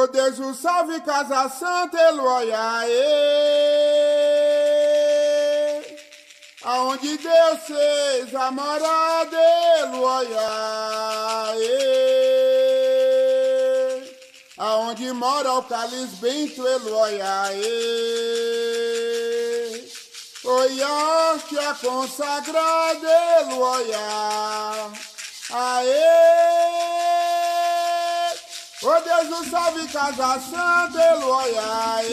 Ô Deus, o salve Casa Santa, Eloiaê. Aonde Deus fez a morada, Eloiaê. Aonde mora o Calis Bento, Eloiaê. Oiarte a consagrada, Eloiá. Aê. Ô Deus do salve Casa Santa, Eloiaê.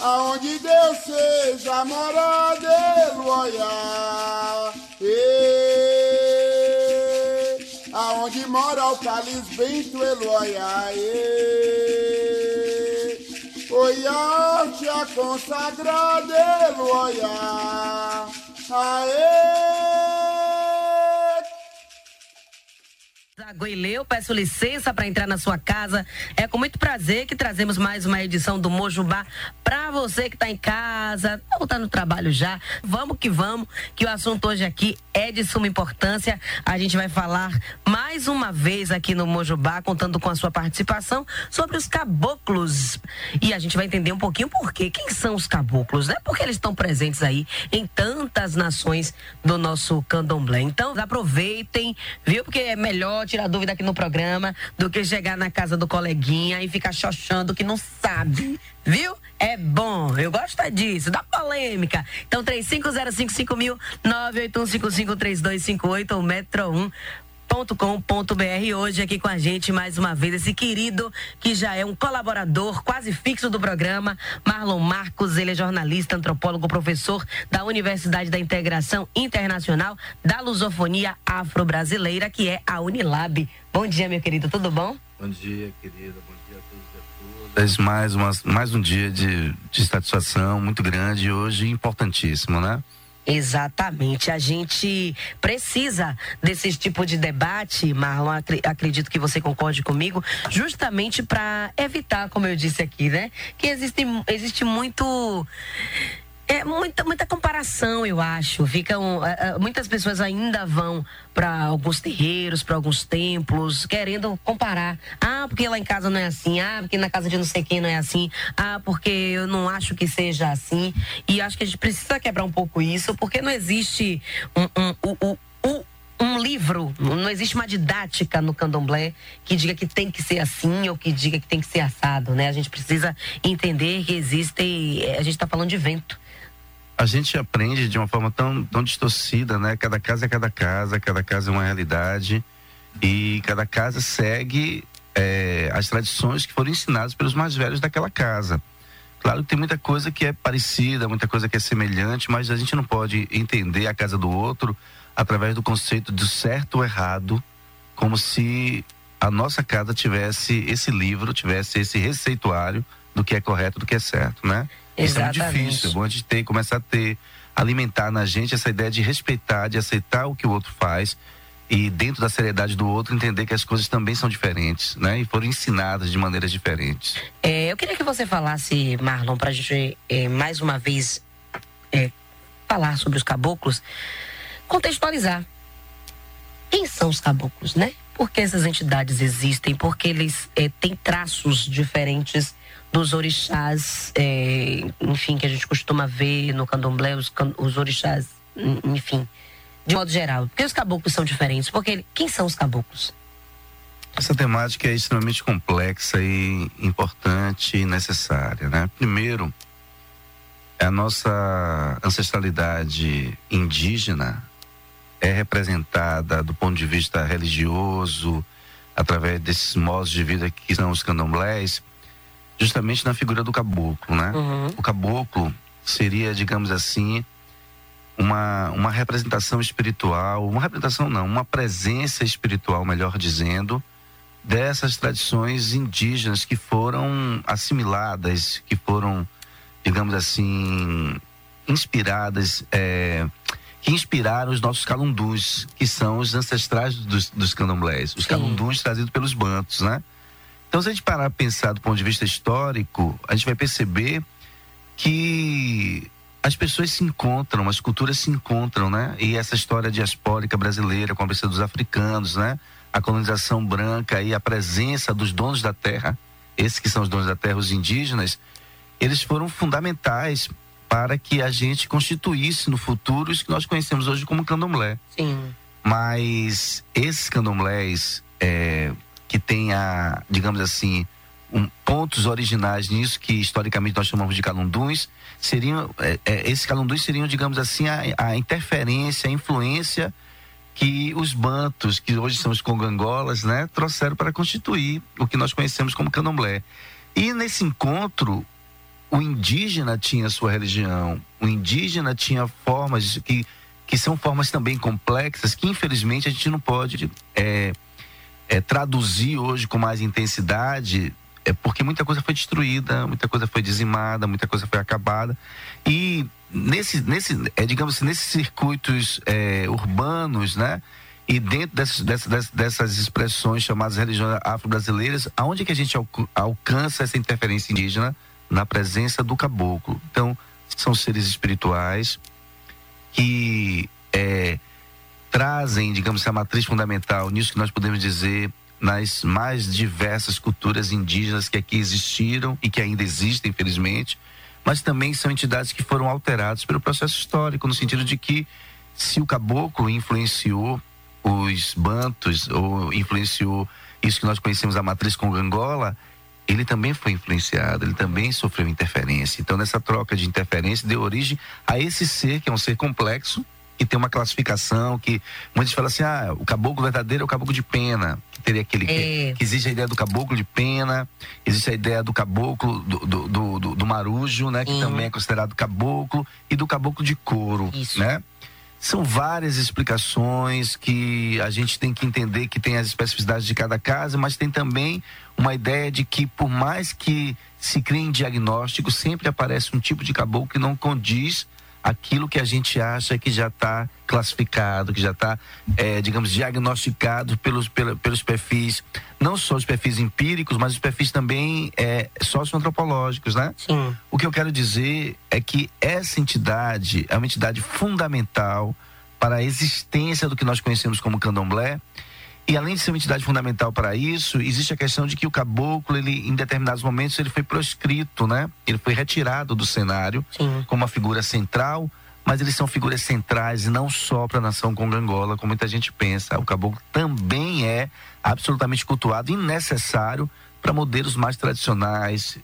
Aonde Deus seja morada, Eloiá. Aonde mora o Calis Bento, Eloiaê. Oiarte a consagrada, Eloiá. Aê. Goileu, peço licença para entrar na sua casa. É com muito prazer que trazemos mais uma edição do Mojubá para você que está em casa, ou está no trabalho já. Vamos que vamos, que o assunto hoje aqui é de suma importância. A gente vai falar mais uma vez aqui no Mojubá, contando com a sua participação sobre os caboclos. E a gente vai entender um pouquinho por quê. Quem são os caboclos, né? Porque eles estão presentes aí em tantas nações do nosso candomblé. Então, aproveitem, viu? Porque é melhor tirar dúvida aqui no programa do que chegar na casa do coleguinha e ficar xoxando que não sabe. Viu? É bom. Eu gosto é disso, da polêmica. Então, 35055000, 981553258 ou Metro 1 com.br hoje aqui com a gente mais uma vez esse querido que já é um colaborador quase fixo do programa, Marlon Marcos, ele é jornalista, antropólogo, professor da Universidade da Integração Internacional da Lusofonia Afro-Brasileira, que é a Unilab. Bom dia, meu querido, tudo bom? Bom dia, querida, bom dia a todos e a todas. Mais, uma, mais um dia de, de satisfação muito grande hoje, importantíssimo, né? Exatamente. A gente precisa desse tipo de debate, Marlon. Acredito que você concorde comigo, justamente para evitar, como eu disse aqui, né? Que existe, existe muito é muita, muita comparação, eu acho. Ficam, uh, muitas pessoas ainda vão para alguns terreiros, para alguns templos, querendo comparar. Ah, porque lá em casa não é assim. Ah, porque na casa de não sei quem não é assim. Ah, porque eu não acho que seja assim. E acho que a gente precisa quebrar um pouco isso, porque não existe um, um, um, um um livro, não existe uma didática no candomblé que diga que tem que ser assim ou que diga que tem que ser assado, né? A gente precisa entender que existe, a gente está falando de vento a gente aprende de uma forma tão, tão distorcida, né? Cada casa é cada casa, cada casa é uma realidade e cada casa segue é, as tradições que foram ensinadas pelos mais velhos daquela casa. Claro que tem muita coisa que é parecida, muita coisa que é semelhante, mas a gente não pode entender a casa do outro através do conceito de certo ou errado, como se a nossa casa tivesse esse livro, tivesse esse receituário do que é correto, do que é certo, né? Isso é muito difícil. É bom a gente ter, começar a ter, alimentar na gente essa ideia de respeitar, de aceitar o que o outro faz e dentro da seriedade do outro entender que as coisas também são diferentes, né? E foram ensinadas de maneiras diferentes. É, eu queria que você falasse, Marlon, para a gente é, mais uma vez é, falar sobre os caboclos, contextualizar. Quem são os caboclos, né? Por que essas entidades existem? Porque eles é, têm traços diferentes dos orixás, é, enfim, que a gente costuma ver no candomblé, os, os orixás, enfim, de modo geral. Por que os caboclos são diferentes? Porque quem são os caboclos? Essa temática é extremamente complexa e importante e necessária, né? Primeiro, a nossa ancestralidade indígena é representada do ponto de vista religioso, através desses modos de vida que são os candomblés, justamente na figura do caboclo, né? Uhum. O caboclo seria, digamos assim, uma, uma representação espiritual, uma representação não, uma presença espiritual, melhor dizendo, dessas tradições indígenas que foram assimiladas, que foram, digamos assim, inspiradas, é, que inspiraram os nossos calundus, que são os ancestrais dos, dos candomblés, os calundus trazidos pelos bantos, né? Então, se a gente parar a pensar do ponto de vista histórico, a gente vai perceber que as pessoas se encontram, as culturas se encontram, né? E essa história diaspórica brasileira com a presença dos africanos, né? a colonização branca e a presença dos donos da terra, esses que são os donos da terra, os indígenas, eles foram fundamentais para que a gente constituísse no futuro isso que nós conhecemos hoje como candomblé. Sim. Mas esses candomblés é, que têm a, digamos assim, um, pontos originais nisso que historicamente nós chamamos de calunduns, seriam é, é, esses calunduns seriam, digamos assim, a, a, interferência, a influência que os bantos, que hoje são os congangolas, né, trouxeram para constituir o que nós conhecemos como candomblé. E nesse encontro, o indígena tinha sua religião, o indígena tinha formas que, que são formas também complexas, que infelizmente a gente não pode é, é, traduzir hoje com mais intensidade, é porque muita coisa foi destruída, muita coisa foi dizimada, muita coisa foi acabada. E nesse, nesse é, digamos assim, nesses circuitos é, urbanos, né? E dentro dessas, dessas, dessas expressões chamadas religiões afro-brasileiras, aonde que a gente alcança essa interferência indígena? na presença do caboclo. Então, são seres espirituais que é, trazem, digamos, a matriz fundamental nisso que nós podemos dizer nas mais diversas culturas indígenas que aqui existiram e que ainda existem, infelizmente, mas também são entidades que foram alteradas pelo processo histórico, no sentido de que se o caboclo influenciou os bantos ou influenciou isso que nós conhecemos a matriz com Angola, ele também foi influenciado, ele também sofreu interferência. Então, nessa troca de interferência, deu origem a esse ser, que é um ser complexo, que tem uma classificação, que muitos falam assim: ah, o caboclo verdadeiro é o caboclo de pena. Que teria aquele. É. Que, que, existe a ideia do caboclo de pena, existe a ideia do caboclo do, do, do, do, do marujo, né? Que também é considerado caboclo, e do caboclo de couro. Isso. né? São várias explicações que a gente tem que entender que tem as especificidades de cada casa, mas tem também uma ideia de que por mais que se criem diagnóstico, sempre aparece um tipo de caboclo que não condiz aquilo que a gente acha que já está classificado, que já está, é, digamos, diagnosticado pelos, pelos perfis, não só os perfis empíricos, mas os perfis também é, socioantropológicos, né? Sim. O que eu quero dizer é que essa entidade é uma entidade fundamental para a existência do que nós conhecemos como candomblé, e além de ser uma entidade fundamental para isso, existe a questão de que o caboclo, ele, em determinados momentos, ele foi proscrito, né? Ele foi retirado do cenário Sim. como uma figura central, mas eles são figuras centrais e não só para a nação congangola, como muita gente pensa. O caboclo também é absolutamente cultuado e necessário para modelos mais tradicionais,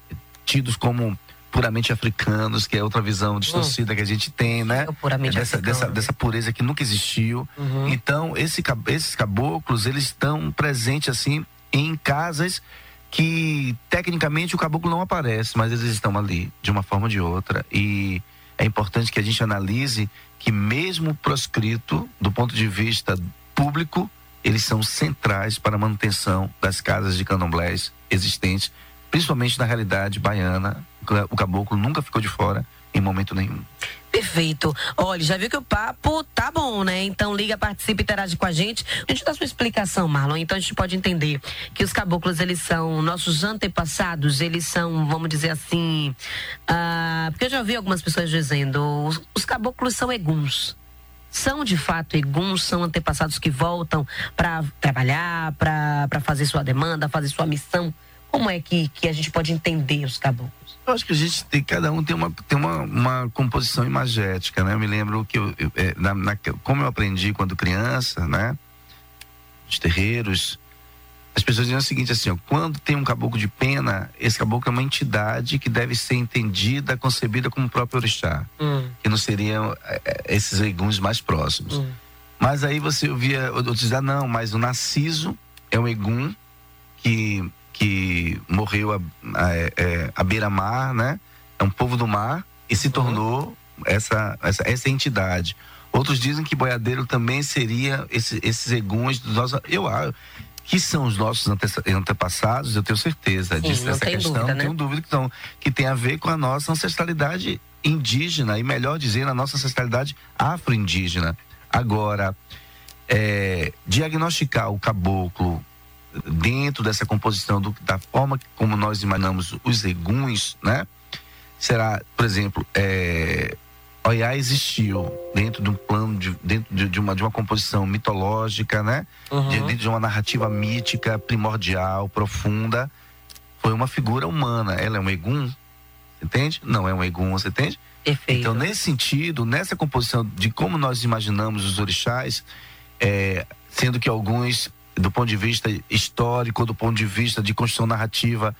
tidos como puramente africanos, que é outra visão distorcida hum. que a gente tem, né? Puramente dessa, dessa, né? dessa pureza que nunca existiu. Uhum. Então, esse, esses caboclos, eles estão presentes assim em casas que tecnicamente o caboclo não aparece, mas eles estão ali de uma forma ou de outra. E é importante que a gente analise que mesmo proscrito, do ponto de vista público, eles são centrais para a manutenção das casas de candomblés existentes principalmente na realidade baiana. O caboclo nunca ficou de fora em momento nenhum. Perfeito. Olha, já viu que o papo tá bom, né? Então liga, participe, interage com a gente. A gente dá sua explicação, Marlon. Então a gente pode entender que os caboclos, eles são nossos antepassados, eles são, vamos dizer assim. Uh, porque eu já ouvi algumas pessoas dizendo, os, os caboclos são eguns são de fato eguns, são antepassados que voltam para trabalhar, para fazer sua demanda, fazer sua missão como é que, que a gente pode entender os caboclos? Eu acho que a gente tem, cada um tem uma, tem uma, uma composição imagética, né? Eu me lembro que eu, eu é, na, na, como eu aprendi quando criança, né? Os terreiros, as pessoas diziam o seguinte assim, ó, quando tem um caboclo de pena, esse caboclo é uma entidade que deve ser entendida, concebida como o próprio orixá, hum. que não seriam é, é, esses eguns mais próximos. Hum. Mas aí você ouvia outros dizer, ah, não, mas o Narciso é um egum que que morreu a, a, é, a beira-mar, né? É um povo do mar e se tornou essa, essa, essa entidade. Outros dizem que boiadeiro também seria esse, esses eguns dos nossos. Eu acho que são os nossos antepassados, eu tenho certeza Sim, disso, dessa questão, dúvida, né? tenho dúvida que, que tem a ver com a nossa ancestralidade indígena, e melhor dizendo, a nossa ancestralidade afro-indígena. Agora, é, diagnosticar o caboclo dentro dessa composição do, da forma como nós imaginamos os legumes, né? Será, por exemplo, é, Oiá existiu dentro de um plano, de, dentro de, de, uma, de uma composição mitológica, né? Uhum. De, dentro de uma narrativa mítica, primordial, profunda. Foi uma figura humana. Ela é um egum, entende? Não é um egum, você entende? Perfeito. Então, nesse sentido, nessa composição de como nós imaginamos os orixás, é, sendo que alguns, do ponto de vista histórico, do ponto de vista de construção narrativa,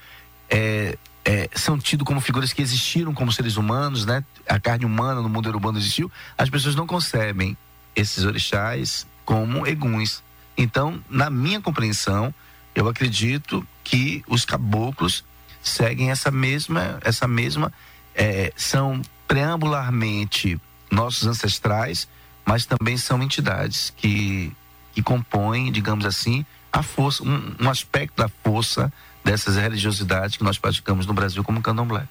é, é, são tidos como figuras que existiram como seres humanos, né? A carne humana no mundo urbano existiu. As pessoas não concebem esses orixás como eguns. Então, na minha compreensão, eu acredito que os caboclos seguem essa mesma, essa mesma, é, são preambularmente nossos ancestrais, mas também são entidades que, que compõem, digamos assim, a força, um, um aspecto da força dessas religiosidades que nós praticamos no Brasil como candomblé.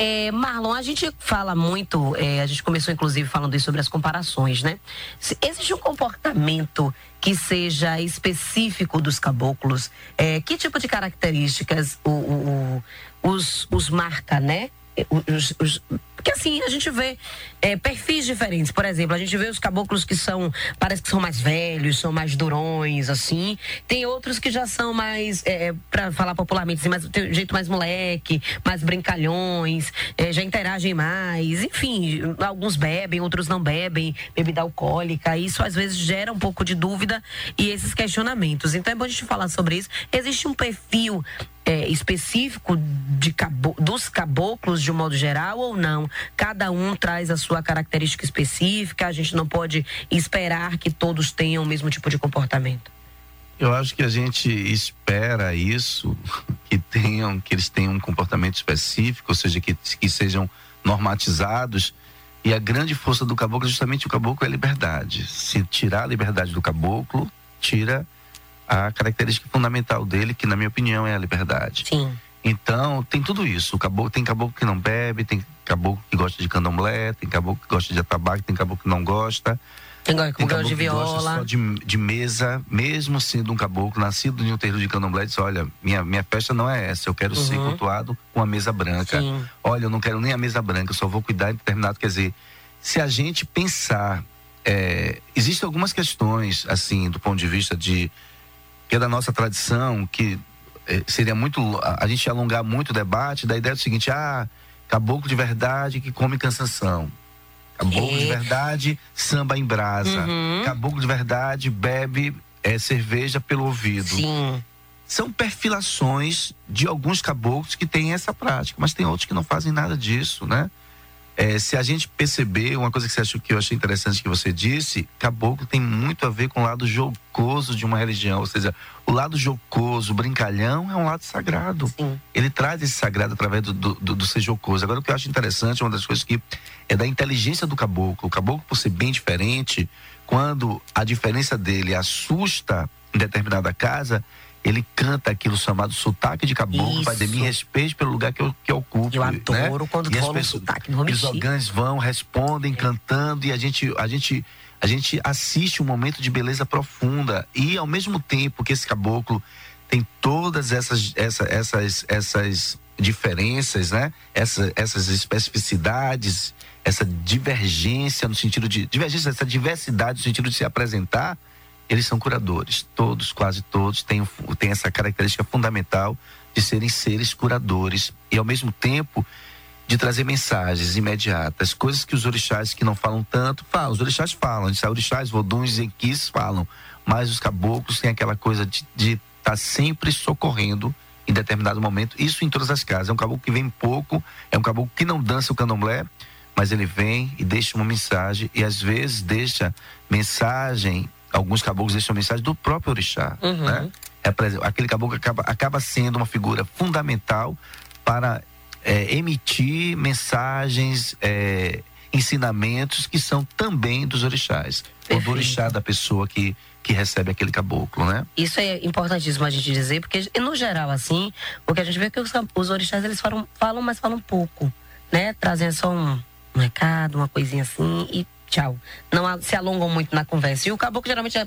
É, Marlon, a gente fala muito, é, a gente começou inclusive falando isso sobre as comparações, né? Se existe um comportamento que seja específico dos caboclos, é, que tipo de características o, o, o, os, os marca, né? Os, os, porque assim, a gente vê é, perfis diferentes. Por exemplo, a gente vê os caboclos que são, parece que são mais velhos, são mais durões, assim. Tem outros que já são mais, é, para falar popularmente, assim, mais, tem um jeito mais moleque, mais brincalhões, é, já interagem mais. Enfim, alguns bebem, outros não bebem, bebida alcoólica. Isso às vezes gera um pouco de dúvida e esses questionamentos. Então é bom a gente falar sobre isso. Existe um perfil é, específico de cabo, dos caboclos de um modo geral ou não? Cada um traz a sua característica específica, a gente não pode esperar que todos tenham o mesmo tipo de comportamento. Eu acho que a gente espera isso, que tenham, que eles tenham um comportamento específico, ou seja, que, que sejam normatizados. E a grande força do caboclo, justamente o caboclo, é a liberdade. Se tirar a liberdade do caboclo, tira a característica fundamental dele, que na minha opinião é a liberdade. Sim. Então, tem tudo isso. O caboclo, tem caboclo que não bebe, tem caboclo que gosta de candomblé, tem caboclo que gosta de atabaque, tem caboclo que não gosta. Tem, tem caboclo de viola. Que gosta só de, de mesa, mesmo sendo um caboclo nascido em um terreiro de candomblé, diz, olha, minha, minha festa não é essa, eu quero uhum. ser cultuado com a mesa branca. Sim. Olha, eu não quero nem a mesa branca, eu só vou cuidar de determinado, quer dizer, se a gente pensar, é, existem algumas questões, assim, do ponto de vista de, que é da nossa tradição, que seria muito, a, a gente alongar muito o debate da ideia do seguinte, ah, Caboclo de verdade que come cansação. Caboclo é. de verdade samba em brasa. Uhum. Caboclo de verdade bebe é, cerveja pelo ouvido. Sim. São perfilações de alguns caboclos que têm essa prática, mas tem outros que não fazem nada disso, né? É, se a gente perceber, uma coisa que você achou que eu achei interessante que você disse, caboclo tem muito a ver com o lado jocoso de uma religião, ou seja, o lado jocoso, brincalhão é um lado sagrado. Sim. Ele traz esse sagrado através do, do, do, do, ser jocoso. Agora, o que eu acho interessante, uma das coisas que é da inteligência do caboclo. O caboclo, por ser bem diferente, quando a diferença dele assusta em determinada casa, ele canta aquilo chamado sotaque de caboclo, vai de mim respeito pelo lugar que eu, que eu ocupo. Eu adoro né? quando rola um sotaque no Os orgãs vão, respondem, é. cantando e a gente, a gente a gente assiste um momento de beleza profunda e ao mesmo tempo que esse caboclo tem todas essas essa, essas essas diferenças, né? Essa, essas especificidades, essa divergência no sentido de divergência, essa diversidade no sentido de se apresentar, eles são curadores. Todos, quase todos, têm, têm essa característica fundamental de serem seres curadores e, ao mesmo tempo, de trazer mensagens imediatas, coisas que os orixás que não falam tanto, falam. Os orixás falam, os orixás, voduns e enquis falam, mas os caboclos têm aquela coisa de estar tá sempre socorrendo em determinado momento. Isso em todas as casas. É um caboclo que vem pouco, é um caboclo que não dança o candomblé, mas ele vem e deixa uma mensagem e às vezes deixa mensagem alguns caboclos deixam mensagem do próprio orixá, uhum. né? Aquele caboclo acaba, acaba sendo uma figura fundamental para é, emitir mensagens, é, ensinamentos que são também dos orixás, Perfeito. ou do orixá da pessoa que que recebe aquele caboclo, né? Isso é importantíssimo a gente dizer, porque no geral assim, o que a gente vê que os, os orixás eles falam, falam, mas falam pouco, né? Trazem só um, um recado, uma coisinha assim e tchau. Não se alongam muito na conversa. E o caboclo, geralmente,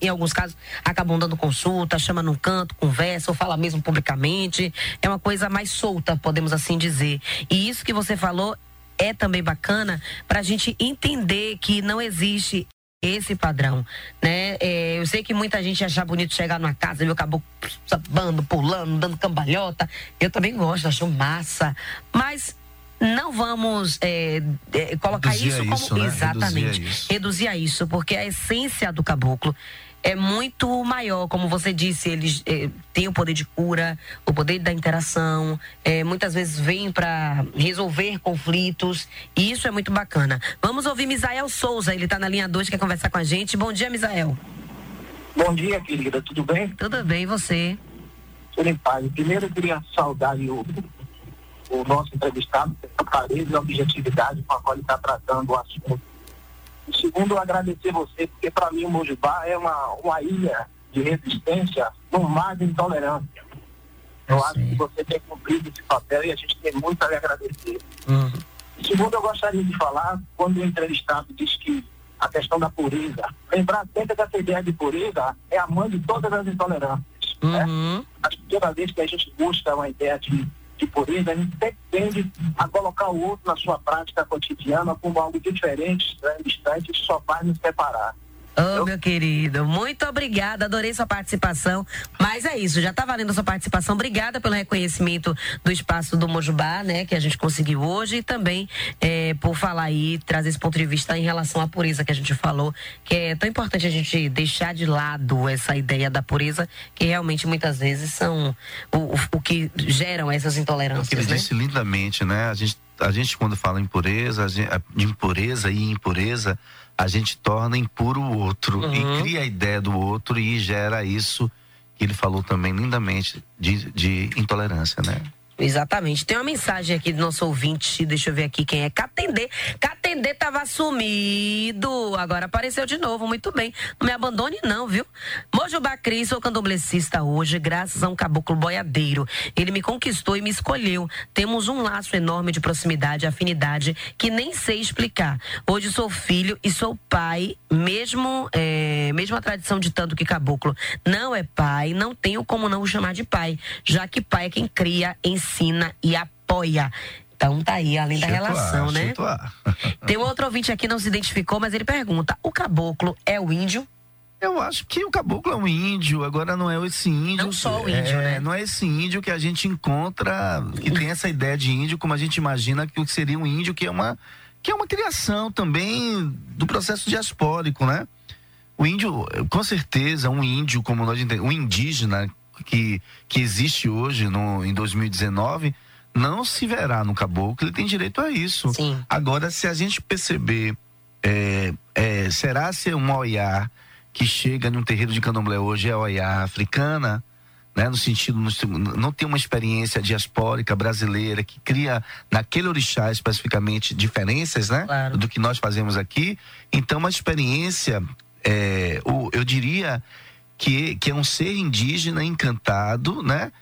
em alguns casos, acabam dando consulta, chama num canto, conversa, ou fala mesmo publicamente. É uma coisa mais solta, podemos assim dizer. E isso que você falou é também bacana para a gente entender que não existe esse padrão, né? É, eu sei que muita gente acha bonito chegar numa casa e meu caboclo sabando, pulando, dando cambalhota. Eu também gosto, acho massa. Mas não vamos é, é, colocar reduzir isso como isso, né? exatamente reduzir a isso. reduzir a isso, porque a essência do caboclo é muito maior, como você disse, eles é, têm o poder de cura, o poder da interação, é, muitas vezes vêm para resolver conflitos, e isso é muito bacana. Vamos ouvir Misael Souza, ele está na linha 2, quer conversar com a gente. Bom dia, Misael. Bom dia, querida, tudo bem? Tudo bem, e você? Tudo em paz. Primeiro eu queria saudar o, o nosso entrevistado pela clareza e objetividade com a qual ele está tratando o assunto. E segundo, agradecer você, porque para mim o Mojibá é uma, uma ilha de resistência no mar de intolerância. Eu acho que você tem cumprido esse papel e a gente tem muito a lhe agradecer. Uhum. E segundo, eu gostaria de falar, quando o entrevistado diz que a questão da pureza, lembrar sempre que essa ideia de pureza é a mãe de todas as intolerâncias. né? Uhum. Acho que toda vez que a gente busca uma ideia de, de pureza, a gente tende a colocar o outro na sua prática cotidiana como algo diferente, estranho, distante, que só faz nos separar. Ô, meu querido, muito obrigada, adorei sua participação. Mas é isso, já tá valendo a sua participação. Obrigada pelo reconhecimento do espaço do Mojubá, né, que a gente conseguiu hoje, e também é, por falar aí, trazer esse ponto de vista em relação à pureza que a gente falou, que é tão importante a gente deixar de lado essa ideia da pureza, que realmente muitas vezes são o, o, o que geram essas o que intolerâncias, ele né? disse lindamente, né? A gente, a gente quando fala em pureza, a gente- de impureza e impureza, a gente torna impuro o outro Uhum. e cria a ideia do outro e gera isso que ele falou também lindamente de, de intolerância, né? Exatamente. Tem uma mensagem aqui do nosso ouvinte, deixa eu ver aqui quem é. Catendê. Catendê tava sumido, agora apareceu de novo, muito bem. Não me abandone não, viu? Mojubá Cris, sou candomblessista hoje, graças a um caboclo boiadeiro. Ele me conquistou e me escolheu. Temos um laço enorme de proximidade, afinidade, que nem sei explicar. Hoje sou filho e sou pai, mesmo, é, mesmo a tradição ditando que caboclo não é pai, não tenho como não o chamar de pai, já que pai é quem cria, ensina e apoia. Então tá aí, além da relação, né? Tem um outro ouvinte aqui, não se identificou, mas ele pergunta: o caboclo é o índio? Eu acho que o caboclo é um índio, agora não é esse índio. Não só o índio, é, né? Não é esse índio que a gente encontra, que tem essa ideia de índio, como a gente imagina que seria um índio, que é uma, que é uma criação também do processo diaspórico, né? O índio, com certeza, um índio, como nós entendemos, um indígena que, que existe hoje no, em 2019, não se verá no caboclo, ele tem direito a isso. Sim. Agora, se a gente perceber, é, é, será ser um olhar que chega num terreiro de candomblé hoje é olhar africana, né, no sentido, não tem uma experiência diaspórica brasileira que cria naquele orixá especificamente diferenças, né, Claro. do que nós fazemos aqui. Então, uma experiência, é, eu diria que, que é um ser indígena encantado, né,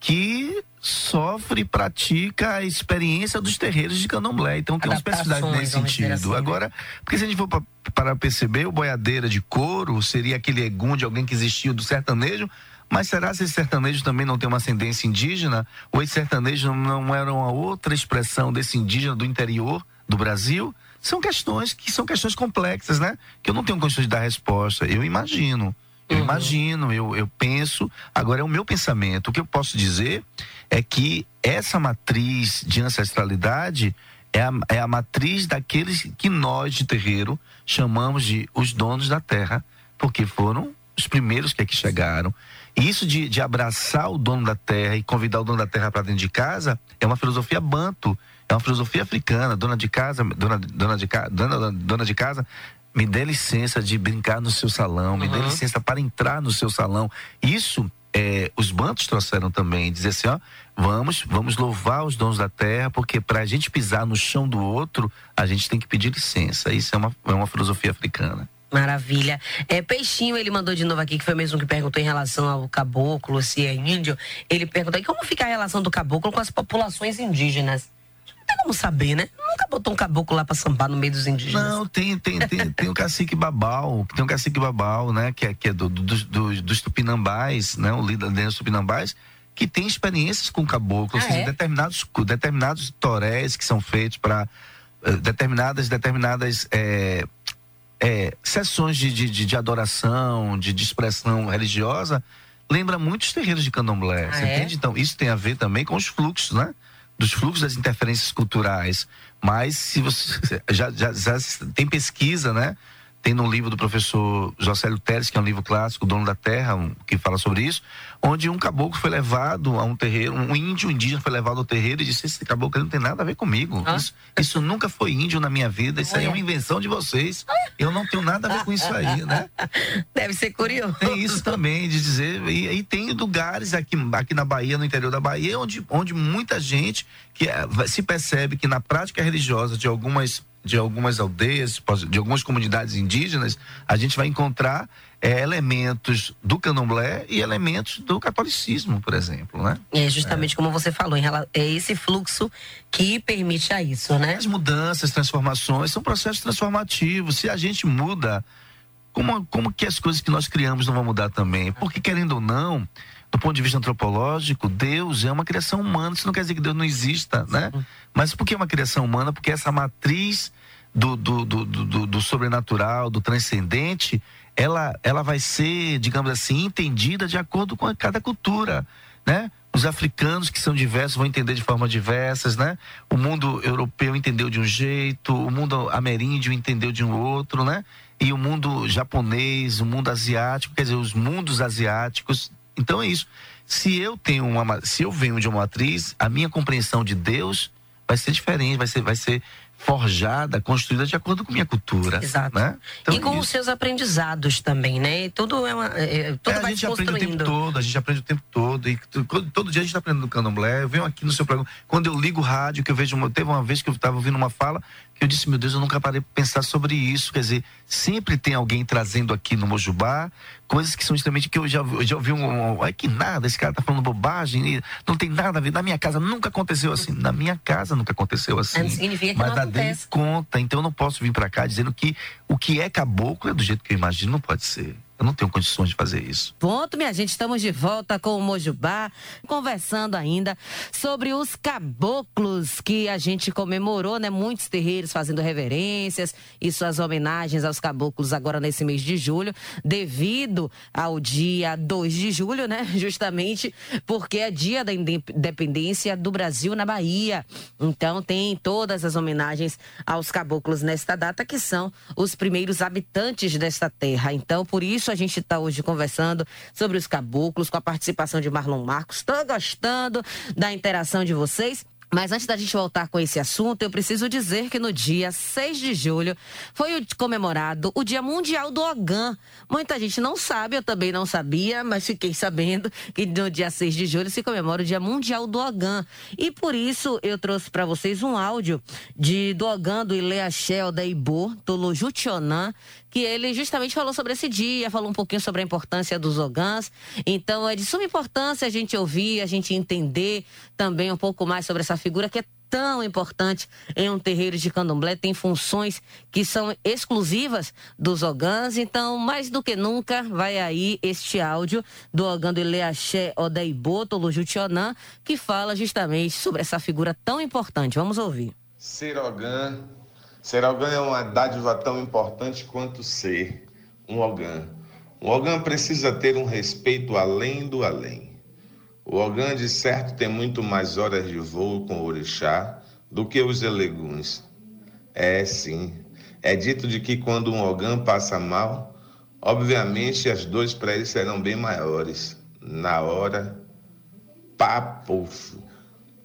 que sofre e pratica a experiência dos terreiros de candomblé. Então tem uma especificidade nesse sentido. assim, né? Agora, porque se a gente for pa- para perceber, o boiadeira de couro seria aquele egum de alguém que existiu do sertanejo, mas será se esse sertanejo também não tem uma ascendência indígena? Ou esse sertanejo não era uma outra expressão desse indígena do interior do Brasil? São questões que são questões complexas, né? Que eu não tenho condições de dar resposta. Eu imagino. Eu Uhum. imagino, eu, eu penso. Agora é o meu pensamento. O que eu posso dizer é que essa matriz de ancestralidade é a, é a matriz daqueles que nós de terreiro chamamos de os donos da terra, porque foram os primeiros que aqui chegaram. E isso de, de abraçar o dono da terra e convidar o dono da terra para dentro de casa é uma filosofia banto, é uma filosofia africana. Dona de casa, dona, dona, de, dona, dona de casa, me dê licença de brincar no seu salão, me dê Uhum. licença para entrar no seu salão. Isso é, os bantos trouxeram também, dizer assim, ó, vamos, vamos louvar os dons da terra, porque para a gente pisar no chão do outro, a gente tem que pedir licença. Isso é uma, é uma filosofia africana. Maravilha. É, Peixinho, ele mandou de novo aqui, que foi mesmo que perguntou em relação ao caboclo, se é índio. Ele perguntou aí como fica a relação do caboclo com as populações indígenas. Tem como saber, né? Nunca botou um caboclo lá pra sambar no meio dos indígenas. Não, tem, tem, tem, tem o cacique babau, tem o cacique babau, né? Que é, que é do, do- dos- dos, tupinambás, né? O líder dos tupinambás, que tem experiências com caboclo, Ah, ou seja, é? determinados, determinados torés que são feitos para eh, determinadas, determinadas é, é, sessões de, de, de, adoração, de, de expressão religiosa, lembra muito os terreiros de candomblé. Ah, você é? entende? Então, isso tem a ver também com os fluxos, né? Dos fluxos das interferências culturais. Mas se você. Já, já, já tem pesquisa, né? Tem no livro do professor Jocélio Teres, que é um livro clássico, Dono da Terra, um, que fala sobre isso, onde um caboclo foi levado a um terreiro, um índio indígena foi levado ao terreiro e disse: Esse caboclo não tem nada a ver comigo. Ah. Isso, isso, nunca foi índio na minha vida, isso aí é uma invenção de vocês. Eu não tenho nada a ver com isso aí, né? Deve ser curioso. Tem isso também, de dizer. E, e tem lugares aqui, aqui na Bahia, no interior da Bahia, onde, onde muita gente que é, se percebe que na prática religiosa de algumas de algumas aldeias, de algumas comunidades indígenas, a gente vai encontrar é, elementos do candomblé e elementos do catolicismo, por exemplo, né? É justamente é. como você falou, é esse fluxo que permite a isso, né? As mudanças, transformações, são processos transformativos. Se a gente muda, como, como que as coisas que nós criamos não vão mudar também? Porque, querendo ou não, do ponto de vista antropológico, Deus é uma criação humana. Isso não quer dizer que Deus não exista, né? Mas por que é uma criação humana? Porque essa matriz do, do, do, do, do sobrenatural, do transcendente, ela, ela vai ser, digamos assim, entendida de acordo com cada cultura, né? Os africanos que são diversos vão entender de formas diversas, né? O mundo europeu entendeu de um jeito, o mundo ameríndio entendeu de um outro, né? E o mundo japonês, o mundo asiático, quer dizer, os mundos asiáticos. Então é isso. Se eu tenho uma, se eu venho de uma matriz, a minha compreensão de Deus vai ser diferente, vai ser, vai ser forjada, construída de acordo com minha cultura. Exato. Né? Então, e com isso. os seus aprendizados também, né? E tudo é uma. É, tudo é, a vai gente se aprende o tempo todo, a gente aprende o tempo todo. E todo, todo dia a gente está aprendendo candomblé. Eu venho aqui no seu programa. Quando eu ligo o rádio, que eu vejo. Uma, teve uma vez que eu estava ouvindo uma fala eu disse, meu Deus, eu nunca parei para pensar sobre isso. Quer dizer, sempre tem alguém trazendo aqui no Mojubá coisas que são extremamente que eu já, eu já ouvi um. Ai, que nada, esse cara tá falando bobagem, não tem nada a ver. Na minha casa nunca aconteceu assim. Na minha casa nunca aconteceu assim. Não significa que Mas não a conta, então eu não posso vir para cá dizendo que o que é caboclo é do jeito que eu imagino, não pode ser. Eu não tenho condições de fazer isso. Ponto, minha gente. Estamos de volta com o Mojubá, conversando ainda sobre os caboclos que a gente comemorou, né? Muitos terreiros fazendo reverências e suas homenagens aos caboclos agora nesse mês de julho, devido ao dia 2 de julho, né? Justamente porque é dia da independência do Brasil na Bahia. Então tem todas as homenagens aos caboclos nesta data, que são os primeiros habitantes desta terra. Então, por isso, a gente está hoje conversando sobre os caboclos, com a participação de Marlon Marcos. Estou gostando da interação de vocês. Mas antes da gente voltar com esse assunto, eu preciso dizer que no dia 6 de julho foi comemorado o Dia Mundial do Ogã. Muita gente não sabe, eu também não sabia, mas fiquei sabendo que no dia 6 de julho se comemora o Dia Mundial do Ogã. E por isso eu trouxe para vocês um áudio de do Ogã do Ileaxel da Ibo, do Jutionã, que ele justamente falou sobre esse dia, falou um pouquinho sobre a importância dos ogãs. Então é de suma importância a gente ouvir, a gente entender também um pouco mais sobre essa figura que é tão importante em um terreiro de candomblé, tem funções que são exclusivas dos ogãs, então mais do que nunca vai aí este áudio do ogã do Ileaxé Odeiboto, Lujutionã, que fala justamente sobre essa figura tão importante. Vamos ouvir. Ser ogã Ser ogã é uma dádiva tão importante quanto ser um ogã. Um ogã precisa ter um respeito além do além. O ogã, de certo, tem muito mais horas de voo com o orixá do que os eleguns. É, sim. É dito de que quando um ogã passa mal, obviamente as dores para serão bem maiores. Na hora, papo,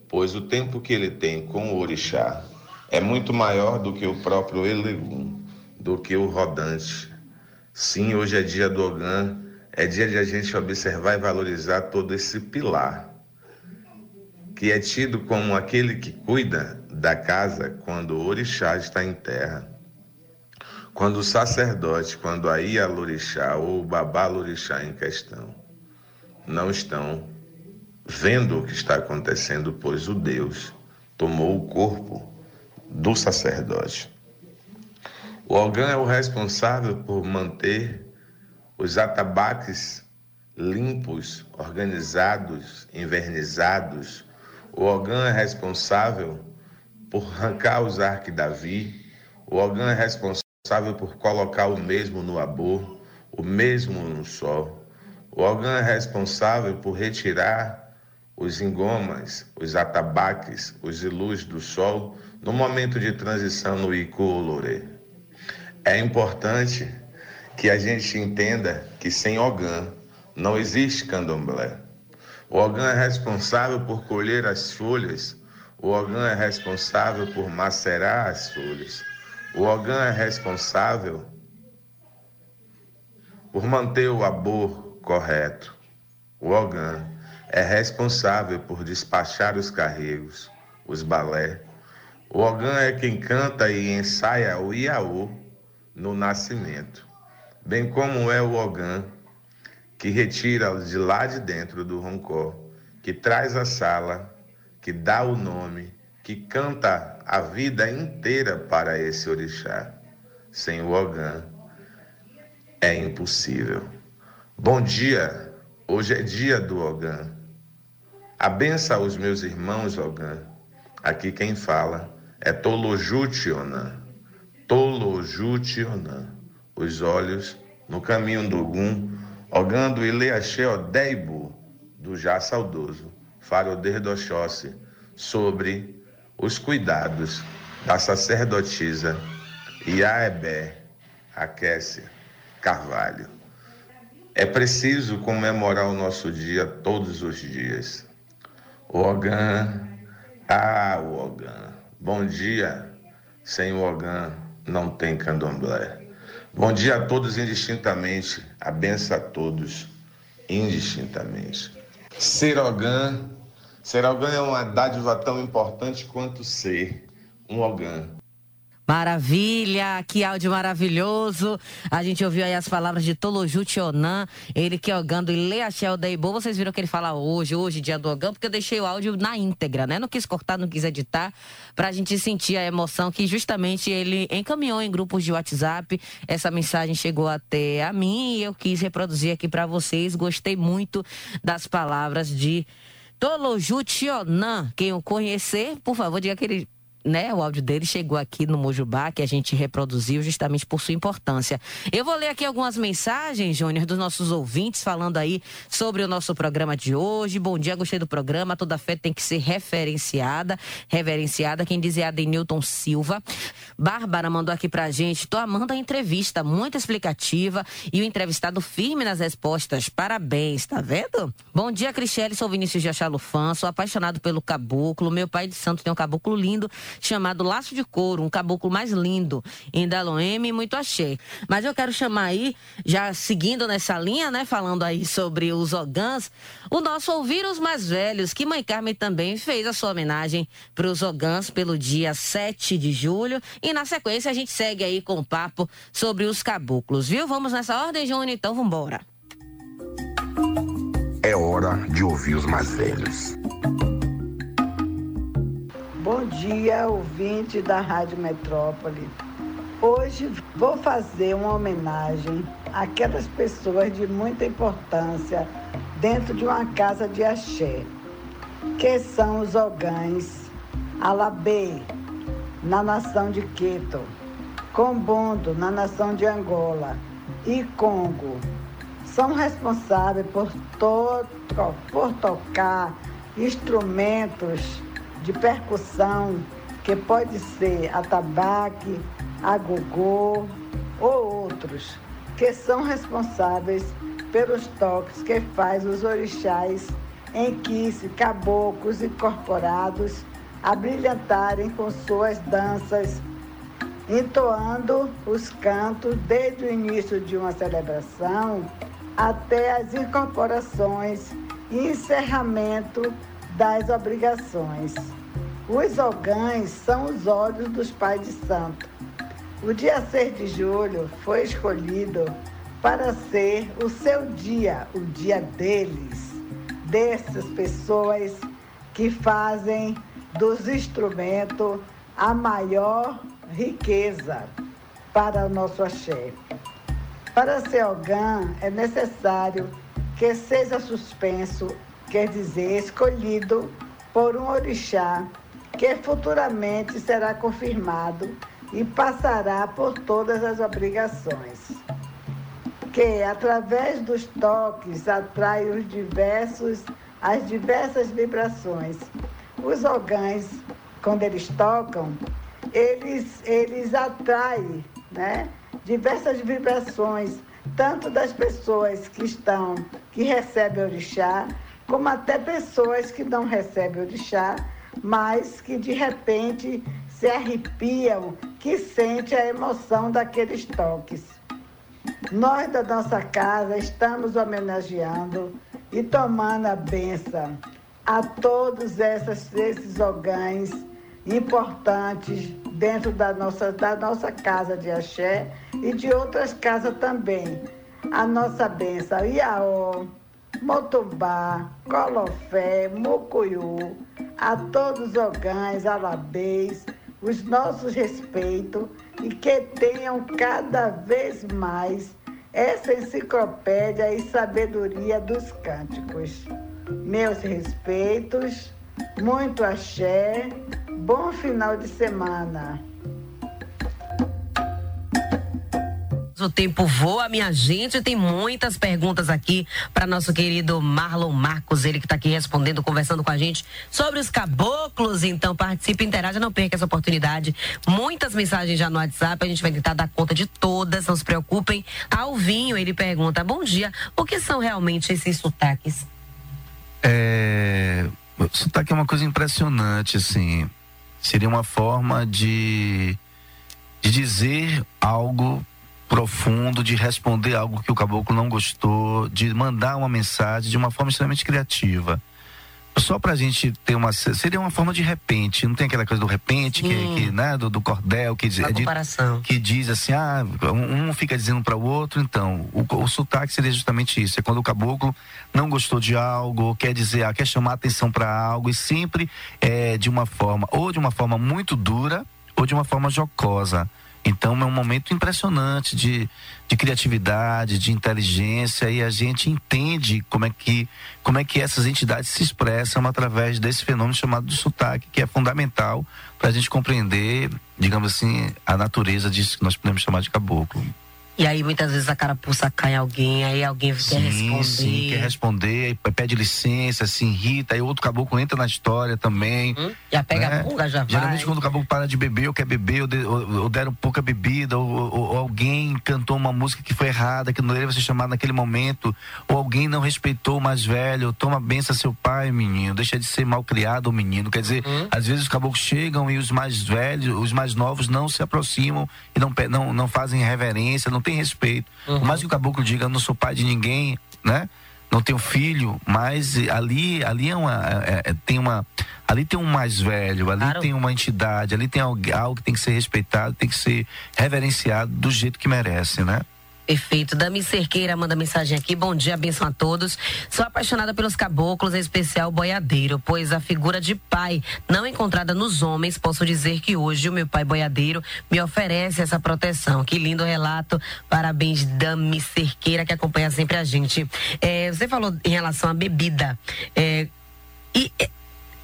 pois o tempo que ele tem com o orixá é muito maior do que o próprio Elegum, do que o rodante. Sim, hoje é dia do Ogã, é dia de a gente observar e valorizar todo esse pilar, que é tido como aquele que cuida da casa quando o orixá está em terra. Quando o sacerdote, quando a Ialorixá ou o Babalorixá em questão não estão vendo o que está acontecendo, pois o Deus tomou o corpo do sacerdote. O ogã é o responsável por manter os atabaques limpos, organizados, invernizados. O ogã é responsável por arrancar os arques Davi. O Ogã é responsável por colocar o mesmo no abor, o mesmo no sol. O Ogã é responsável por retirar os engomas, os atabaques, os ilus do sol no momento de transição no Icolorê. É importante que a gente entenda que sem Ogã não existe candomblé. O Ogã é responsável por colher as folhas, o Ogã é responsável por macerar as folhas, o Ogã é responsável por manter o abor correto. O Ogã é responsável por despachar os carregos, os balé. O Ogã é quem canta e ensaia o Iaô no nascimento, bem como é o Ogã que retira de lá de dentro do roncó, que traz a sala, que dá o nome, que canta a vida inteira para esse orixá. Sem o Ogã é impossível. Bom dia, hoje é dia do Ogã. Abença os meus irmãos, Ogã. Aqui quem fala é Tolojutionã. Tolojutionã. Os olhos no caminho do Ogum Ogando Ileaxe Odeibo, do já saudoso Faroder do sobre os cuidados da sacerdotisa Iaebé Aquécia Carvalho. É preciso comemorar o nosso dia todos os dias. O Ogã, ah, o Ogã, bom dia. Sem o Ogã não tem candomblé. Bom dia a todos indistintamente, a benção a todos indistintamente. Ser Ogã, ser Ogã é uma dádiva tão importante quanto ser um Ogã. Maravilha, que áudio maravilhoso. A gente ouviu aí as palavras de Toloju Tionan, ele que é ogando e Leachel Deibo. Vocês viram que ele fala hoje, hoje, dia do Ogã, porque eu deixei o áudio na íntegra, né? Não quis cortar, não quis editar, pra gente sentir a emoção que justamente ele encaminhou em grupos de WhatsApp. Essa mensagem chegou até a mim e eu quis reproduzir aqui para vocês. Gostei muito das palavras de Toloju Tionan. Quem o conhecer, por favor, diga que ele né, o áudio dele chegou aqui no Mojubá, que a gente reproduziu justamente por sua importância. Eu vou ler aqui algumas mensagens, Júnior, dos nossos ouvintes, falando aí sobre o nosso programa de hoje. Bom dia, gostei do programa. Toda fé tem que ser referenciada, reverenciada. Quem diz é Denilton Silva. Bárbara mandou aqui pra gente. Tô amando a entrevista, muito explicativa e o entrevistado firme nas respostas. Parabéns, tá vendo? Bom dia, Cristiane. Sou Vinícius de Achalufã, sou apaixonado pelo caboclo. Meu pai de santo tem um caboclo lindo chamado Laço de Couro, um caboclo mais lindo em Daloeme muito achei. Mas eu quero chamar aí, já seguindo nessa linha, né, falando aí sobre os ogãs, o nosso Ouvir os Mais Velhos, que Mãe Carmen também fez a sua homenagem para os ogãs pelo dia 7 de julho. E na sequência a gente segue aí com o papo sobre os caboclos, viu? Vamos nessa ordem, Júnior? Então vambora. É hora de ouvir os mais velhos. Bom dia, ouvinte da Rádio Metrópole. Hoje vou fazer uma homenagem àquelas pessoas de muita importância dentro de uma casa de axé, que são os ogães, Alabê, na nação de Quito, Combondo, na nação de Angola, e Congo. São responsáveis por, to por tocar instrumentos de percussão, que pode ser atabaque, agogô ou outros, que são responsáveis pelos toques que faz os orixás em se caboclos incorporados a brilhantarem com suas danças, entoando os cantos desde o início de uma celebração até as incorporações e encerramento das obrigações. Os ogãs são os olhos dos pais de santo. O dia 6 de julho foi escolhido para ser o seu dia, o dia deles, dessas pessoas que fazem dos instrumentos a maior riqueza para o nosso axé. Para ser ogã é necessário que seja suspenso quer dizer escolhido por um orixá que futuramente será confirmado e passará por todas as obrigações. Que, através dos toques, atrai os diversos, as diversas vibrações. Os órgãos, quando eles tocam, eles, eles atraem né, diversas vibrações, tanto das pessoas que estão, que recebem orixá, como até pessoas que não recebem orixá, mas que de repente se arrepiam, que sente a emoção daqueles toques. Nós da nossa casa estamos homenageando e tomando a benção a todos essas, esses órgãos importantes dentro da nossa, da nossa casa de axé e de outras casas também. A nossa benção Iaó, Motobá, Colofé, Mocoiú, a todos os órgãos, alabês, os nossos respeitos e que tenham cada vez mais essa enciclopédia e sabedoria dos cânticos. Meus respeitos, muito axé, bom final de semana. O tempo voa, minha gente. Tem muitas perguntas aqui para nosso querido Marlon Marcos, ele que está aqui respondendo, conversando com a gente sobre os caboclos. Então, participe, interaja, não perca essa oportunidade. Muitas mensagens já no WhatsApp, a gente vai tentar dar conta de todas, não se preocupem. Alvinho, ele pergunta: Bom dia, o que são realmente esses sotaques? É. Sotaque é uma coisa impressionante, assim. Seria uma forma de, de dizer algo profundo, de responder algo que o caboclo não gostou, de mandar uma mensagem de uma forma extremamente criativa. Só pra gente ter uma. Seria uma forma de repente, não tem aquela coisa do repente, que, que, né, do, do, cordel, que, é de, que diz assim, ah, um, um fica dizendo para o outro, então. O, o sotaque seria justamente isso. É quando o caboclo não gostou de algo, quer dizer, ah, quer chamar atenção para algo, e sempre é de uma forma, ou de uma forma muito dura, ou de uma forma jocosa. Então é um momento impressionante de, de criatividade, de inteligência e a gente entende como é que como é que essas entidades se expressam através desse fenômeno chamado do sotaque, que é fundamental para a gente compreender, digamos assim, a natureza disso que nós podemos chamar de caboclo. E aí muitas vezes a carapuça cai em alguém, aí alguém sim, quer responder. Sim, quer responder, pede licença, se irrita, aí outro caboclo entra na história também. Hum, já pega né? a pulga, já Geralmente vai. quando o caboclo para de beber, ou quer beber, ou, de, ou, ou deram pouca bebida, ou, ou, ou, alguém cantou uma música que foi errada, que não deveria ser chamada naquele momento, ou alguém não respeitou o mais velho, toma benção seu pai, menino, deixa de ser mal criado o menino. Quer dizer, hum. às vezes os caboclos chegam e os mais velhos, os mais novos não se aproximam e não, não, não fazem reverência, não tem respeito. Uhum. Por mais que o caboclo diga, eu não sou pai de ninguém, né? Não tenho filho, mas ali, ali é uma, é, é, tem uma, ali tem um mais velho, ali claro. tem uma entidade, ali tem algo, algo que tem que ser respeitado, tem que ser reverenciado do jeito que merece, né? Perfeito. Dami Cerqueira manda mensagem aqui. Bom dia, benção a todos. Sou apaixonada pelos caboclos, em especial boiadeiro, pois a figura de pai não encontrada nos homens, posso dizer que hoje o meu pai boiadeiro me oferece essa proteção. Que lindo relato. Parabéns, Dami Cerqueira, que acompanha sempre a gente. É, você falou em relação à bebida. É, e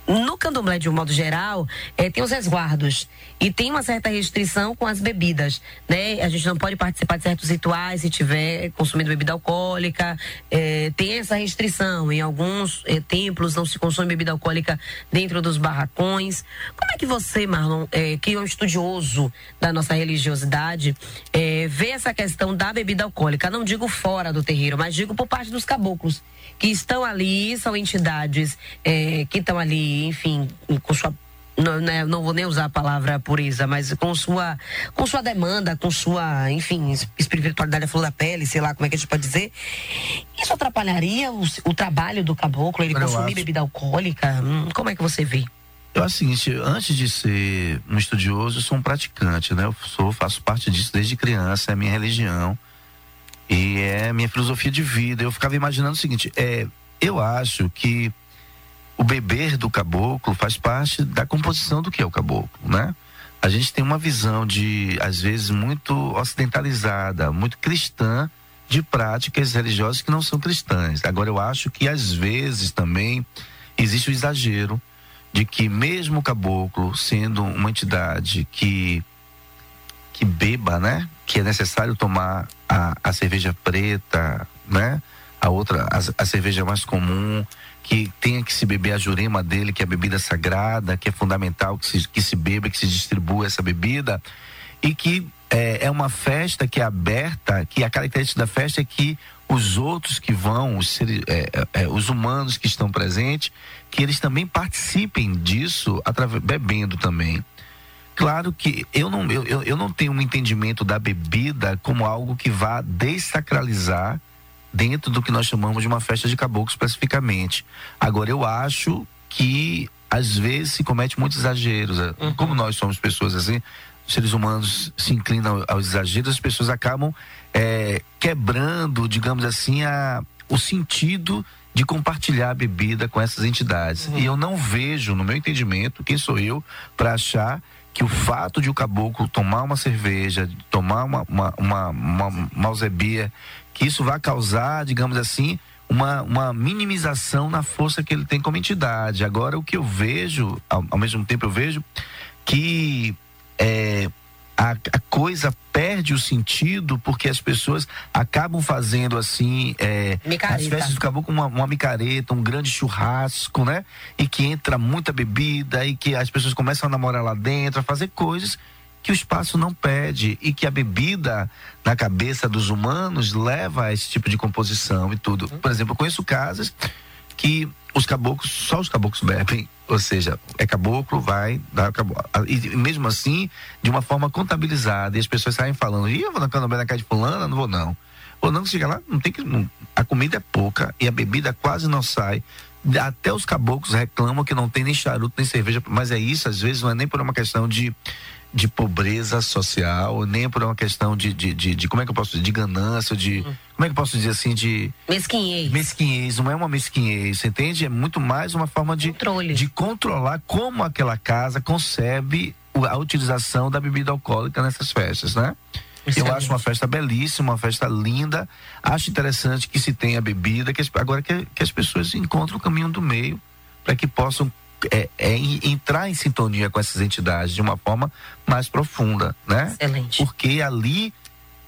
no candomblé, de um modo geral, é, tem os resguardos e tem uma certa restrição com as bebidas, né? A gente não pode participar de certos rituais se tiver consumindo bebida alcoólica. É, tem essa restrição. Em alguns é, templos não se consome bebida alcoólica dentro dos barracões. Como é que você, Marlon, que é um estudioso da nossa religiosidade, vê essa questão da bebida alcoólica? Não digo fora do terreiro, mas digo por parte dos caboclos que estão ali, são entidades é, que estão ali, enfim, com sua não, né, não, vou nem usar a palavra pureza, mas com sua, com sua demanda, com sua, enfim, espiritualidade à flor da pele, sei lá como é que a gente pode dizer. Isso atrapalharia o, o trabalho do caboclo, ele consumir acho. bebida alcoólica? Hum, como é que você vê? Eu seguinte, antes de ser um estudioso, eu sou um praticante, né? Eu sou, faço parte disso desde criança, é a minha religião. E é minha filosofia de vida. Eu ficava imaginando o seguinte: é, eu acho que o beber do caboclo faz parte da composição do que é o caboclo, né? A gente tem uma visão de, às vezes, muito ocidentalizada, muito cristã, de práticas religiosas que não são cristãs. Agora, eu acho que, às vezes, também existe o exagero de que mesmo o caboclo sendo uma entidade que que beba, né? Que é necessário tomar a, a cerveja preta, né? A outra, a, a, cerveja mais comum, que tenha que se beber a jurema dele, que é a bebida sagrada, que é fundamental que se, que se beba, que se distribua essa bebida, e que é, é uma festa que é aberta, que a característica da festa é que os outros que vão, os, é, é, é, os humanos que estão presentes, que eles também participem disso através, bebendo também. Claro que eu não, eu, eu não tenho um entendimento da bebida como algo que vá desacralizar dentro do que nós chamamos de uma festa de caboclo especificamente. Agora, eu acho que às vezes se comete muitos exageros. Uhum. Como nós somos pessoas assim, seres humanos se inclinam aos exageros, as pessoas acabam é, quebrando, digamos assim, a, o sentido de compartilhar a bebida com essas entidades. Uhum. E eu não vejo, no meu entendimento, quem sou eu para achar que o fato de o caboclo tomar uma cerveja, tomar uma, uma, uma, uma malzebia, que isso vai causar, digamos assim, uma, uma minimização na força que ele tem como entidade. Agora, o que eu vejo, ao, ao mesmo tempo eu vejo que é, a, a, coisa perde o sentido porque as pessoas acabam fazendo assim é, as festas acabam com uma, uma micareta, um grande churrasco, né? E que entra muita bebida e que as pessoas começam a namorar lá dentro, a fazer coisas que o espaço não pede e que a bebida na cabeça dos humanos leva a esse tipo de composição e tudo. Por exemplo, eu conheço casas que os caboclos, só os caboclos bebem ou seja, é caboclo, vai dar caboclo. E mesmo assim, de uma forma contabilizada. E as pessoas saem falando, Ih, eu vou na canobé na casa de fulana, não vou não. Ou não, chega lá, não tem que. Não, a comida é pouca e a bebida quase não sai. Até os caboclos reclamam que não tem nem charuto nem cerveja, mas é isso, às vezes não é nem por uma questão de de pobreza social, nem por uma questão de, de, de, de, como é que eu posso dizer, de ganância, de uhum. como é que eu posso dizer assim, de mesquinhez. Mesquinhez, não é uma mesquinhez, você entende? É muito mais uma forma de Controle. de controlar como aquela casa concebe a utilização da bebida alcoólica nessas festas, né? Excelente. Eu acho uma festa belíssima, uma festa linda. Acho interessante que se tenha bebida, que agora que, que as pessoas encontrem o caminho do meio para que possam é, é, entrar em sintonia com essas entidades de uma forma mais profunda, né? Excelente. Porque ali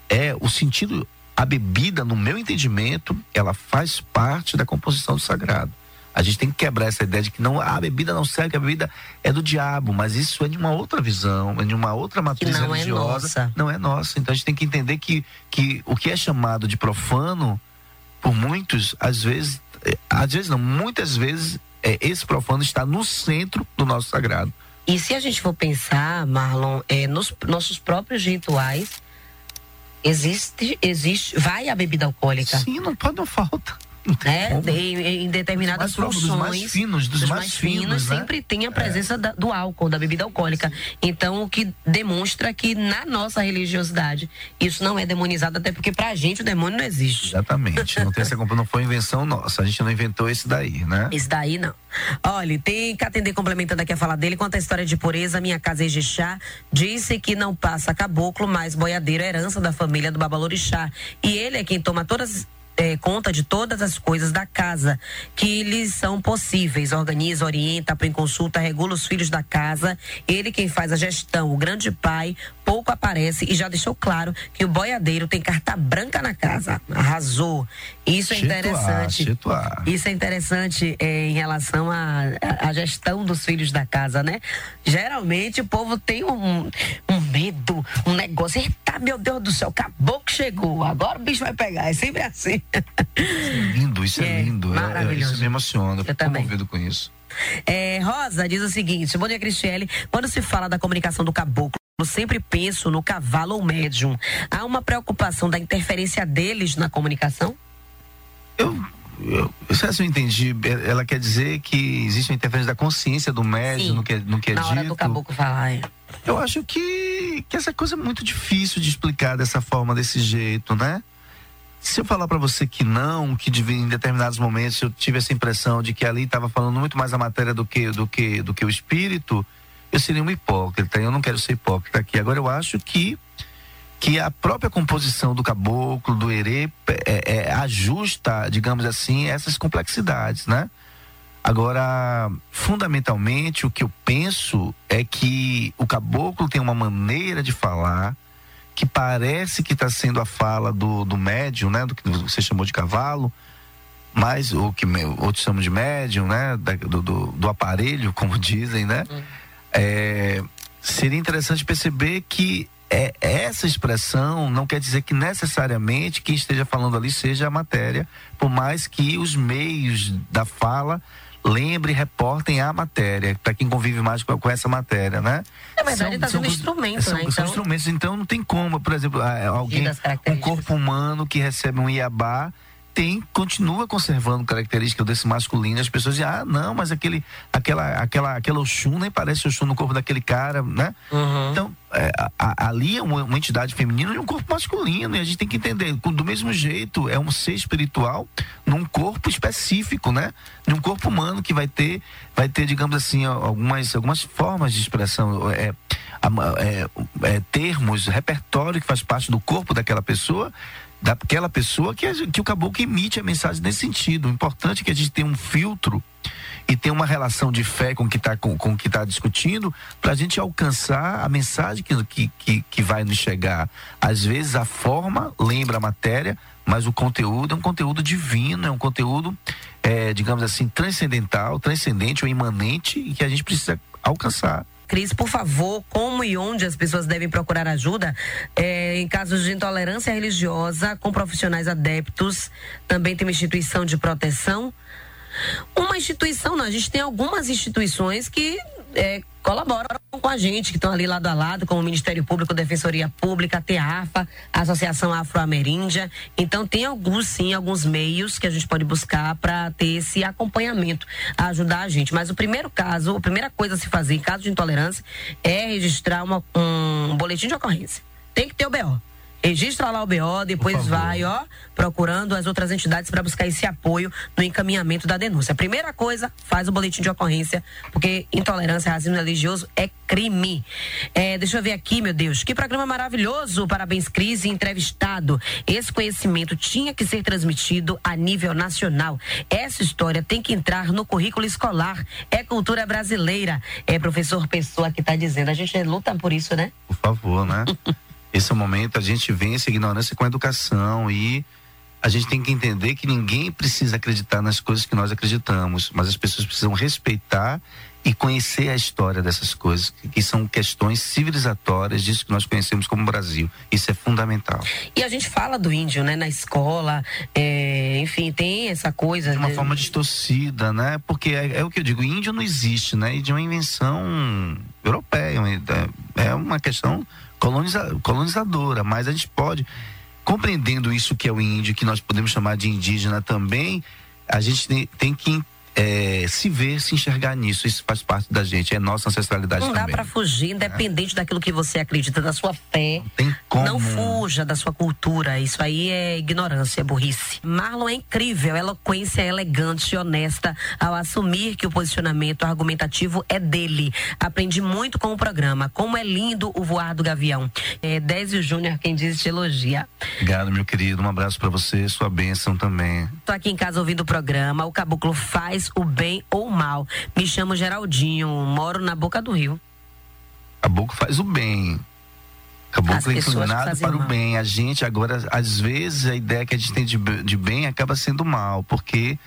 é o sentido, a bebida, no meu entendimento, ela faz parte da composição do sagrado. A gente tem que quebrar essa ideia de que não a bebida não serve, que a bebida é do diabo, mas isso é de uma outra visão, é de uma outra matriz não é religiosa. É nossa. Não é nossa. Então a gente tem que entender que, que o que é chamado de profano, por muitos, às vezes, é, às vezes não, muitas vezes é, esse profano está no centro do nosso sagrado. E se a gente for pensar, Marlon, é, nos nossos próprios rituais, existe, existe, vai a bebida alcoólica. Sim, não pode, não falta né? Em, em, determinadas funções. Dos mais finos, dos, dos mais, mais, finos, finos né? sempre tem a presença é. da, do álcool, da bebida alcoólica. Então, o que demonstra que na nossa religiosidade isso não é demonizado, até porque pra gente o demônio não existe. Exatamente. Não tem essa não foi invenção nossa. A gente não inventou esse daí, né? Esse daí não. Olha, tem que atender complementando aqui a fala dele, quanto à história de pureza, minha casa é Ejixá disse que não passa caboclo, mas boiadeiro é herança da família do Babalorixá. E ele é quem toma todas é, conta de todas as coisas da casa que lhes são possíveis. Organiza, orienta, põe consulta, regula os filhos da casa. Ele quem faz a gestão, o grande pai, pouco aparece e já deixou claro que o boiadeiro tem carta branca na casa. Arrasou. Isso é interessante. Isso é interessante é, em relação à gestão dos filhos da casa, né? Geralmente o povo tem um, um medo, um negócio. Eita, meu Deus do céu, acabou que chegou. Agora o bicho vai pegar. É sempre assim. É lindo, isso é, é lindo. Maravilhoso. isso me emociona. Eu também. comovido com isso. É, Rosa diz o seguinte: Bom dia, Cristiane. Quando se fala da comunicação do caboclo, eu sempre penso no cavalo ou médium. Há uma preocupação da interferência deles na comunicação? Eu, eu, se eu entendi, ela quer dizer que existe uma interferência da consciência do médium no que, no que é na dito. hora do caboclo falar, é. Eu acho que, que essa coisa é muito difícil de explicar dessa forma, desse jeito, né? Se eu falar para você que não, que em determinados momentos eu tive essa impressão de que ali estava falando muito mais a matéria do que do que do que o espírito, eu seria um hipócrita. Eu não quero ser hipócrita aqui. Agora eu acho que que a própria composição do caboclo, do herê, é, é, ajusta, digamos assim, essas complexidades, né? Agora, fundamentalmente, o que eu penso é que o caboclo tem uma maneira de falar que parece que está sendo a fala do, do médium, né? Do que você chamou de cavalo, mas o que outros chamam de médium, né? Da, do, do, do, aparelho, como dizem, né? Hum. É, seria interessante perceber que é, essa expressão não quer dizer que necessariamente quem esteja falando ali seja a matéria, por mais que os meios da fala lembre, reportem a matéria, para quem convive mais com, com, essa matéria, né? Na verdade, está sendo instrumento, são, né? Então... São instrumentos, então não tem como, por exemplo, alguém, um corpo humano que recebe um iabá tem continua conservando características desse masculino. As pessoas dizem, ah, não, mas aquele, aquela, aquela, aquela Oxum nem parece Oxum no corpo daquele cara, né? Uhum. Então, é, a, ali é uma, uma, entidade feminina e um corpo masculino. E a gente tem que entender, do mesmo jeito, é um ser espiritual num corpo específico, né? Num corpo humano que vai ter, vai ter, digamos assim, algumas, algumas formas de expressão. É, é, é, termos, repertório que faz parte do corpo daquela pessoa daquela pessoa que, que o caboclo emite a mensagem nesse sentido. O importante é que a gente tenha um filtro e tenha uma relação de fé com o que está com, com que tá discutindo para a gente alcançar a mensagem que, que, que vai nos chegar. Às vezes a forma lembra a matéria, mas o conteúdo é um conteúdo divino, é um conteúdo, é, digamos assim, transcendental, transcendente ou imanente e que a gente precisa alcançar. Cris, por favor, como e onde as pessoas devem procurar ajuda é, em casos de intolerância religiosa com profissionais adeptos? Também tem uma instituição de proteção? Uma instituição, não, a gente tem algumas instituições que é, colaboram com a gente, que estão ali lado a lado, como o Ministério Público, Defensoria Pública, a TEAFA, a Associação Afro-Ameríndia. Então, tem alguns, sim, alguns meios que a gente pode buscar para ter esse acompanhamento, ajudar a gente. Mas o primeiro caso, a primeira coisa a se fazer em caso de intolerância é registrar uma, um boletim de ocorrência. Tem que ter o BO registra lá o BO, depois vai, ó, procurando as outras entidades para buscar esse apoio no encaminhamento da denúncia. Primeira coisa, faz o boletim de ocorrência, porque intolerância, racismo religioso é crime. É, deixa eu ver aqui, meu Deus, que programa maravilhoso, parabéns Cris, entrevistado. Esse conhecimento tinha que ser transmitido a nível nacional. Essa história tem que entrar no currículo escolar. É cultura brasileira. É professor Pessoa que está dizendo. A gente luta por isso, né? Por favor, né? Esse é o momento, a gente vence a ignorância com a educação e a gente tem que entender que ninguém precisa acreditar nas coisas que nós acreditamos, mas as pessoas precisam respeitar e conhecer a história dessas coisas, que são questões civilizatórias disso que nós conhecemos como Brasil. Isso é fundamental. E a gente fala do índio, né, na escola, é, enfim, tem essa coisa. De uma de... forma distorcida, né? Porque é, é, o que eu digo, índio não existe, né? E de uma invenção europeia, é uma questão coloniza, colonizadora, mas a gente pode, compreendendo isso que é o índio, que nós podemos chamar de indígena também, a gente tem, tem que é, se ver, se enxergar nisso. Isso faz parte da gente, é nossa ancestralidade não também. Não dá para fugir, independente é. daquilo que você acredita, da sua fé. Não tem como. Não fuja da sua cultura. Isso aí é ignorância, é burrice. Marlon é incrível, eloquência elegante e honesta ao assumir que o posicionamento argumentativo é dele. Aprendi muito com o programa. Como é lindo o voar do gavião. É Désio Júnior quem diz te elogia. Obrigado, meu querido. Um abraço para você, sua bênção também. Tô aqui em casa ouvindo o programa. O Caboclo faz faz o bem ou o mal. Me chamo Geraldinho, moro na boca do rio. Caboclo faz o bem. Caboclo é inclinado para o mal. bem. A gente agora, às vezes, a ideia que a gente tem de, de bem acaba sendo mal, porque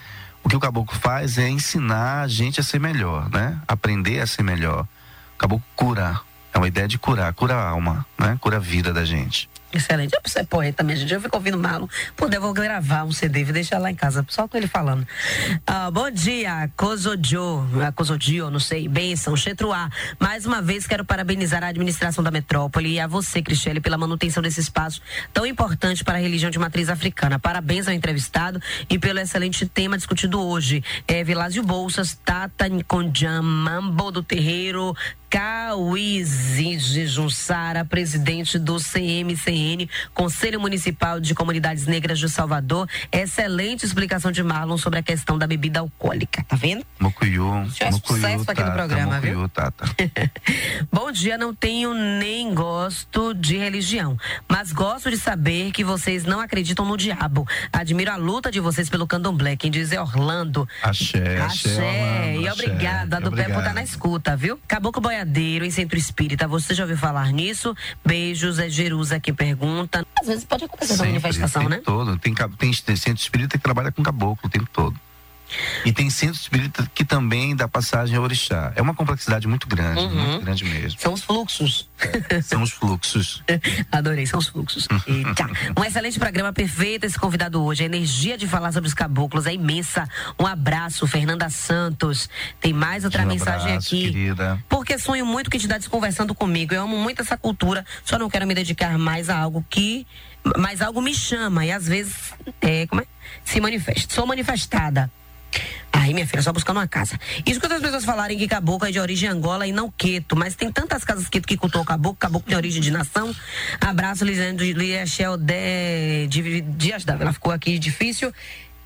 o que o caboclo faz é ensinar a gente a ser melhor, né? Aprender a ser melhor. O caboclo cura. É uma ideia de curar, cura a alma, né? Cura a vida da gente. Excelente. Eu preciso ser poeta gente. Eu fico ouvindo Marlon. Poder, vou gravar um CD, vou deixar lá em casa, só com ele falando. Ah, bom dia, Cozodio, Cozodio, não sei, benção, Chetruá. Mais uma vez quero parabenizar a administração da metrópole e a você, Cristiane, pela manutenção desse espaço tão importante para a religião de matriz africana. Parabéns ao entrevistado e pelo excelente tema discutido hoje. É Vilásio Bolsas, Tata Nkonjam, Mambo do Terreiro, Cauíze Junsara, presidente do CMCN, Conselho Municipal de Comunidades Negras de Salvador. Excelente explicação de Marlon sobre a questão da bebida alcoólica, tá vendo? Mocuyu, é sucesso aqui no programa, Mocuyu, viu? Tata. Bom dia, não tenho nem gosto de religião, mas gosto de saber que vocês não acreditam no diabo. Admiro a luta de vocês pelo candomblé. Quem diz é Orlando. Axé, axé, Axé. E Orlando, obrigada axé. do pé por estar Obrigado. na escuta, viu? Caboclo Boiadeiro em Centro Espírita. Você já ouviu falar nisso? Beijos, é Jerusa que pergunta. Às vezes pode acontecer Sempre, manifestação, o né? tempo todo. Tem, tem, tem centro espírita que trabalha com caboclo o tempo todo. E tem centro espírita que também dá passagem ao orixá. É uma complexidade muito grande, Uhum. muito grande mesmo. São os fluxos. São os fluxos. Adorei, são os fluxos. Eita. Um excelente programa, perfeito esse convidado hoje. A energia de falar sobre os caboclos é imensa. Um abraço, Fernanda Santos. Tem mais outra Um mensagem abraço, aqui. querida. Porque sonho muito com entidades conversando comigo. Eu amo muito essa cultura, só não quero me dedicar mais a algo que. Mas algo me chama e às vezes é, como é? se manifesta. Sou manifestada. Aí, minha filha, só buscando uma casa. Escuta as pessoas falarem que caboclo é de origem Angola e não queto, mas tem tantas casas queto que cultuam o caboclo, caboclo tem origem de nação. Abraço, Lisandro de Liachel de, de Dias Dávila. Ficou aqui difícil.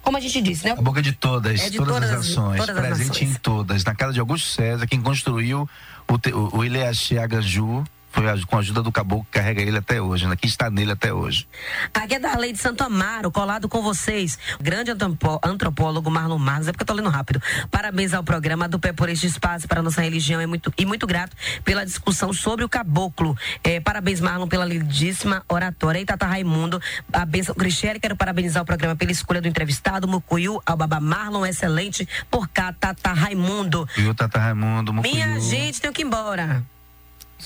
Como a gente disse, né? A boca de todas, É de todas, todas as as- ações, todas as presente nações. em todas. Na casa de Augusto César, quem construiu o, te- o, o Ileaxé Agaju foi com a ajuda do caboclo que carrega ele até hoje, né? que está nele até hoje. Aqui é Darley de Santo Amaro, colado com vocês. Grande antropólogo Marlon Marcos, é porque eu tô lendo rápido. Parabéns ao programa do Pé por este espaço para a nossa religião é muito, e muito grato pela discussão sobre o caboclo. É, parabéns, Marlon, pela lindíssima oratória. E Tata Raimundo, a benção Cristiane, quero parabenizar o programa pela escolha do entrevistado, Mucuyu, ao Baba Marlon, excelente, por cá, Tata Raimundo. E o Tata Raimundo, Mucuyu. Minha gente, tenho que ir embora.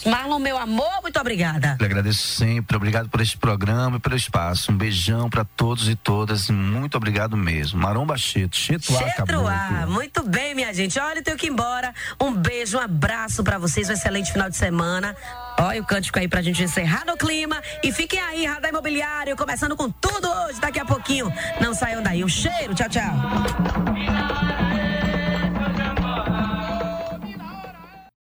Marlon, meu amor, muito obrigada. Eu agradeço sempre, obrigado por este programa e pelo espaço. Um beijão para todos e todas, muito obrigado mesmo. Maromba Cheto, Chetuá, Chetruá, caboclo. muito bem, minha gente. Olha, eu tenho que ir embora. Um beijo, um abraço pra vocês, um excelente final de semana. Olha o cântico aí pra gente encerrar no clima. E fiquem aí, Radar Imobiliário, começando com tudo hoje, daqui a pouquinho. Não saiam daí. Um cheiro, tchau, tchau.